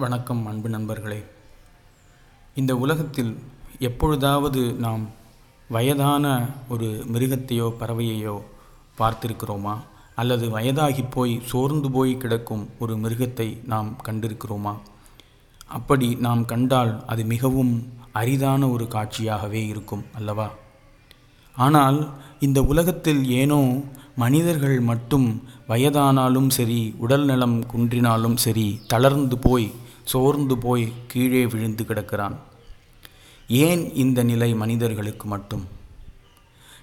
வணக்கம் அன்பு நண்பர்களே. இந்த உலகத்தில் எப்பொழுதாவது நாம் வயதான ஒரு மிருகத்தையோ பறவையையோ பார்த்திருக்கிறோமா? அல்லது வயதாகி போய் சோர்ந்து போய் கிடக்கும் ஒரு மிருகத்தை நாம் கண்டிருக்கிறோமா? அப்படி நாம் கண்டால் அது மிகவும் அரிதான ஒரு காட்சியாகவே இருக்கும் அல்லவா? ஆனால் இந்த உலகத்தில் ஏனோ மனிதர்கள் மட்டும் வயதானாலும் சரி உடல் நலம் குன்றினாலும் சரி தளர்ந்து போய் சோர்ந்து போய் கீழே விழுந்து கிடக்கிறான். ஏன் இந்த நிலை மனிதர்களுக்கு மட்டும்?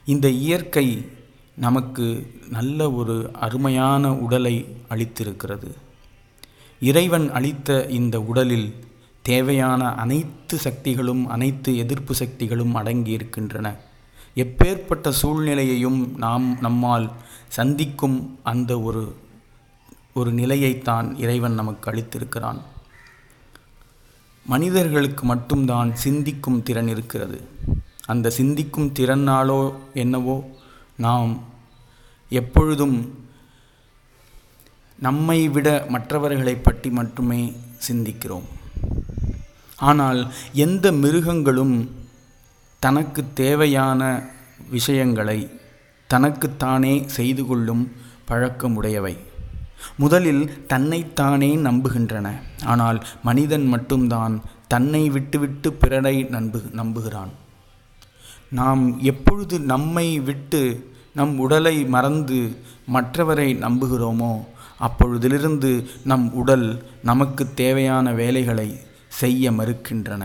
இந்த இயற்கை நமக்கு நல்ல ஒரு அருமையான உடலை அளித்திருக்கிறது. இறைவன் அளித்த இந்த உடலில் தேவையான அனைத்து சக்திகளும் அனைத்து எதிர்ப்பு சக்திகளும் அடங்கி இருக்கின்றன எப்பேற்பட்ட சூழ்நிலையையும் நாம் நம்மால் சந்திக்கும் அந்த ஒரு ஒரு நிலையைத்தான் இறைவன் நமக்கு அளித்திருக்கிறான். மனிதர்களுக்கு மட்டும்தான் சிந்திக்கும் திறன் இருக்கிறது. அந்த சிந்திக்கும் திறனாலோ என்னவோ நாம் எப்பொழுதும் நம்மை விட மற்றவர்களை பற்றி மட்டுமே சிந்திக்கிறோம். ஆனால் எந்த மிருகங்களும் தனக்கு தேவையான விஷயங்களை தனக்குத்தானே செய்து கொள்ளும் பழக்கமுடையவை. முதலில் தன்னைத்தானே நம்புகின்றன. ஆனால் மனிதன் மட்டும்தான் தன்னை விட்டுவிட்டு பிறரை நம்பு நம்புகிறான். நாம் எப்பொழுது நம்மை விட்டு நம் உடலை மறந்து மற்றவரை நம்புகிறோமோ அப்பொழுதிலிருந்து நம் உடல் நமக்கு தேவையான வேலைகளை செய்ய மறுக்கின்றன.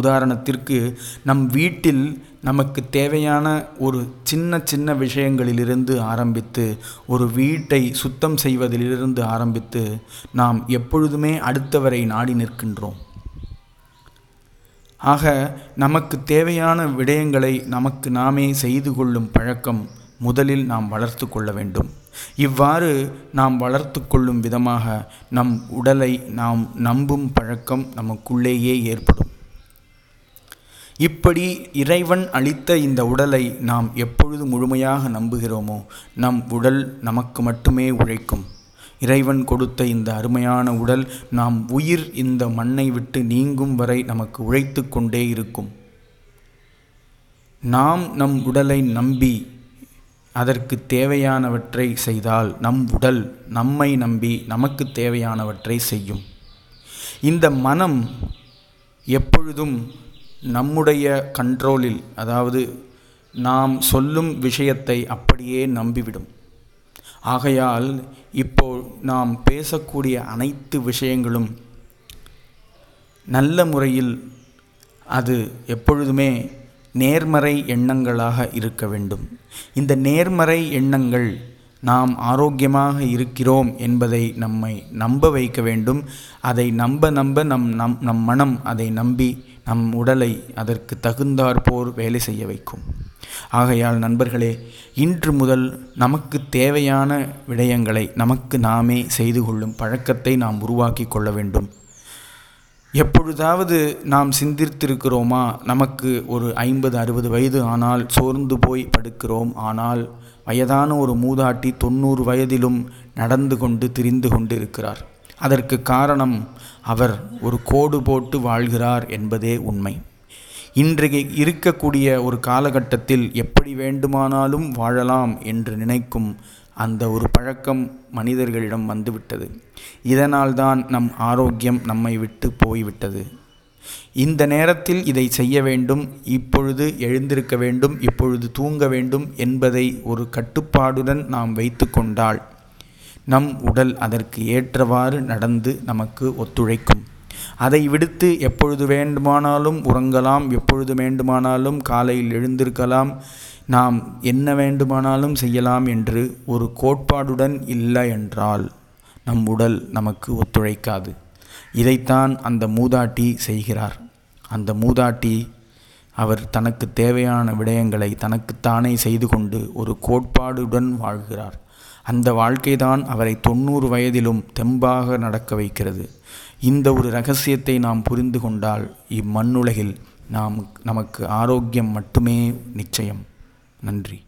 உதாரணத்திற்கு நம் வீட்டில் நமக்கு தேவையான ஒரு சின்ன சின்ன விஷயங்களிலிருந்து ஆரம்பித்து ஒரு வீட்டை சுத்தம் செய்வதிலிருந்து ஆரம்பித்து நாம் எப்பொழுதுமே அடுத்தவரை நாடி நிற்கின்றோம். ஆக நமக்கு தேவையான விடயங்களை நமக்கு நாமே செய்து கொள்ளும் பழக்கம் முதலில் நாம் வளர்த்து கொள்ள வேண்டும். இவ்வாறு நாம் வளர்த்து கொள்ளும் விதமாக நம் உடலை நாம் நம்பும் பழக்கம் நமக்குள்ளேயே ஏற்படும். இப்படி இறைவன் அளித்த இந்த உடலை நாம் எப்பொழுது முழுமையாக நம்புகிறோமோ நம் உடல் நமக்கு மட்டுமே உழைக்கும். இறைவன் கொடுத்த இந்த அருமையான உடல் நாம் உயிர் இந்த மண்ணை விட்டு நீங்கும் வரை நமக்கு உழைத்து கொண்டே இருக்கும். நாம் நம் உடலை நம்பி அதற்கு தேவையானவற்றை செய்தால் நம் உடல் நம்மை நம்பி நமக்கு தேவையானவற்றை செய்யும். இந்த மனம் எப்பொழுதும் நம்முடைய கண்ட்ரோலில் அதாவது நாம் சொல்லும் விஷயத்தை அப்படியே நம்பிவிடும். ஆகையால் இப்போ நாம் பேசக்கூடிய அனைத்து விஷயங்களும் நல்ல முறையில் அது எப்பொழுதுமே நேர்மறை எண்ணங்களாக இருக்க வேண்டும். இந்த நேர்மறை எண்ணங்கள் நாம் ஆரோக்கியமாக இருக்கிறோம் என்பதை நம்மை நம்ப வைக்க வேண்டும். அதை நம்ப நம்ப நம் நம் நம் மனம் அதை நம்பி நம் உடலை அதற்கு தகுந்தாற்போர் வேலை செய்ய வைக்கும். ஆகையால் நண்பர்களே இன்று முதல் நமக்கு தேவையான விடயங்களை நமக்கு நாமே செய்து கொள்ளும் பழக்கத்தை நாம் உருவாக்கி கொள்ள வேண்டும். எப்பொழுதாவது நாம் சிந்தித்திருக்கிறோமா? நமக்கு ஒரு ஐம்பது அறுபது வயது ஆனால் சோர்ந்து போய் படுக்கிறோம். ஆனால் வயதான ஒரு மூதாட்டி தொண்ணூறு வயதிலும் நடந்து கொண்டு திரிந்து கொண்டு இருக்கிறார் அதற்கு காரணம் அவர் ஒரு கோடு போட்டு வாழ்கிறார் என்பதே உண்மை. இன்றைக்கு இருக்கக்கூடிய ஒரு காலகட்டத்தில் எப்படி வேண்டுமானாலும் வாழலாம் என்று நினைக்கும் அந்த ஒரு பழக்கம் மனிதர்களிடம் வந்துவிட்டது. இதனால்தான் நம் ஆரோக்கியம் நம்மை விட்டு போய்விட்டது. இந்த நேரத்தில் இதை செய்ய வேண்டும் இப்பொழுது எழுந்திருக்க வேண்டும் இப்பொழுது தூங்க வேண்டும் என்பதை ஒரு கட்டுப்பாடுடன் நாம் வைத்து கொண்டால் நம் உடல் அதற்கு ஏற்றவாறு நடந்து நமக்கு ஒத்துழைக்கும். அதை விடுத்து எப்பொழுது வேண்டுமானாலும் உறங்கலாம் எப்பொழுது வேண்டுமானாலும் காலையில் எழுந்திருக்கலாம் நாம் என்ன வேண்டுமானாலும் செய்யலாம் என்று ஒரு கோட்பாடுடன் இல்லை என்றால் நம் உடல் நமக்கு ஒத்துழைக்காது. இதைத்தான் அந்த மூதாட்டி செய்கிறார். அந்த மூதாட்டி அவர் தனக்கு தேவையான விடயங்களை தனக்குத்தானே செய்து கொண்டு ஒரு கோட்பாடுடன் வாழ்கிறார். அந்த வாழ்க்கைதான் அவரை தொண்ணூறு வயதிலும் தெம்பாக நடக்க வைக்கிறது. இந்த ஒரு ரகசியத்தை நாம் புரிந்து கொண்டால் இம்மண்ணுலகில் நாம் நமக்கு ஆரோக்கியம் மட்டுமே நிச்சயம். நன்றி.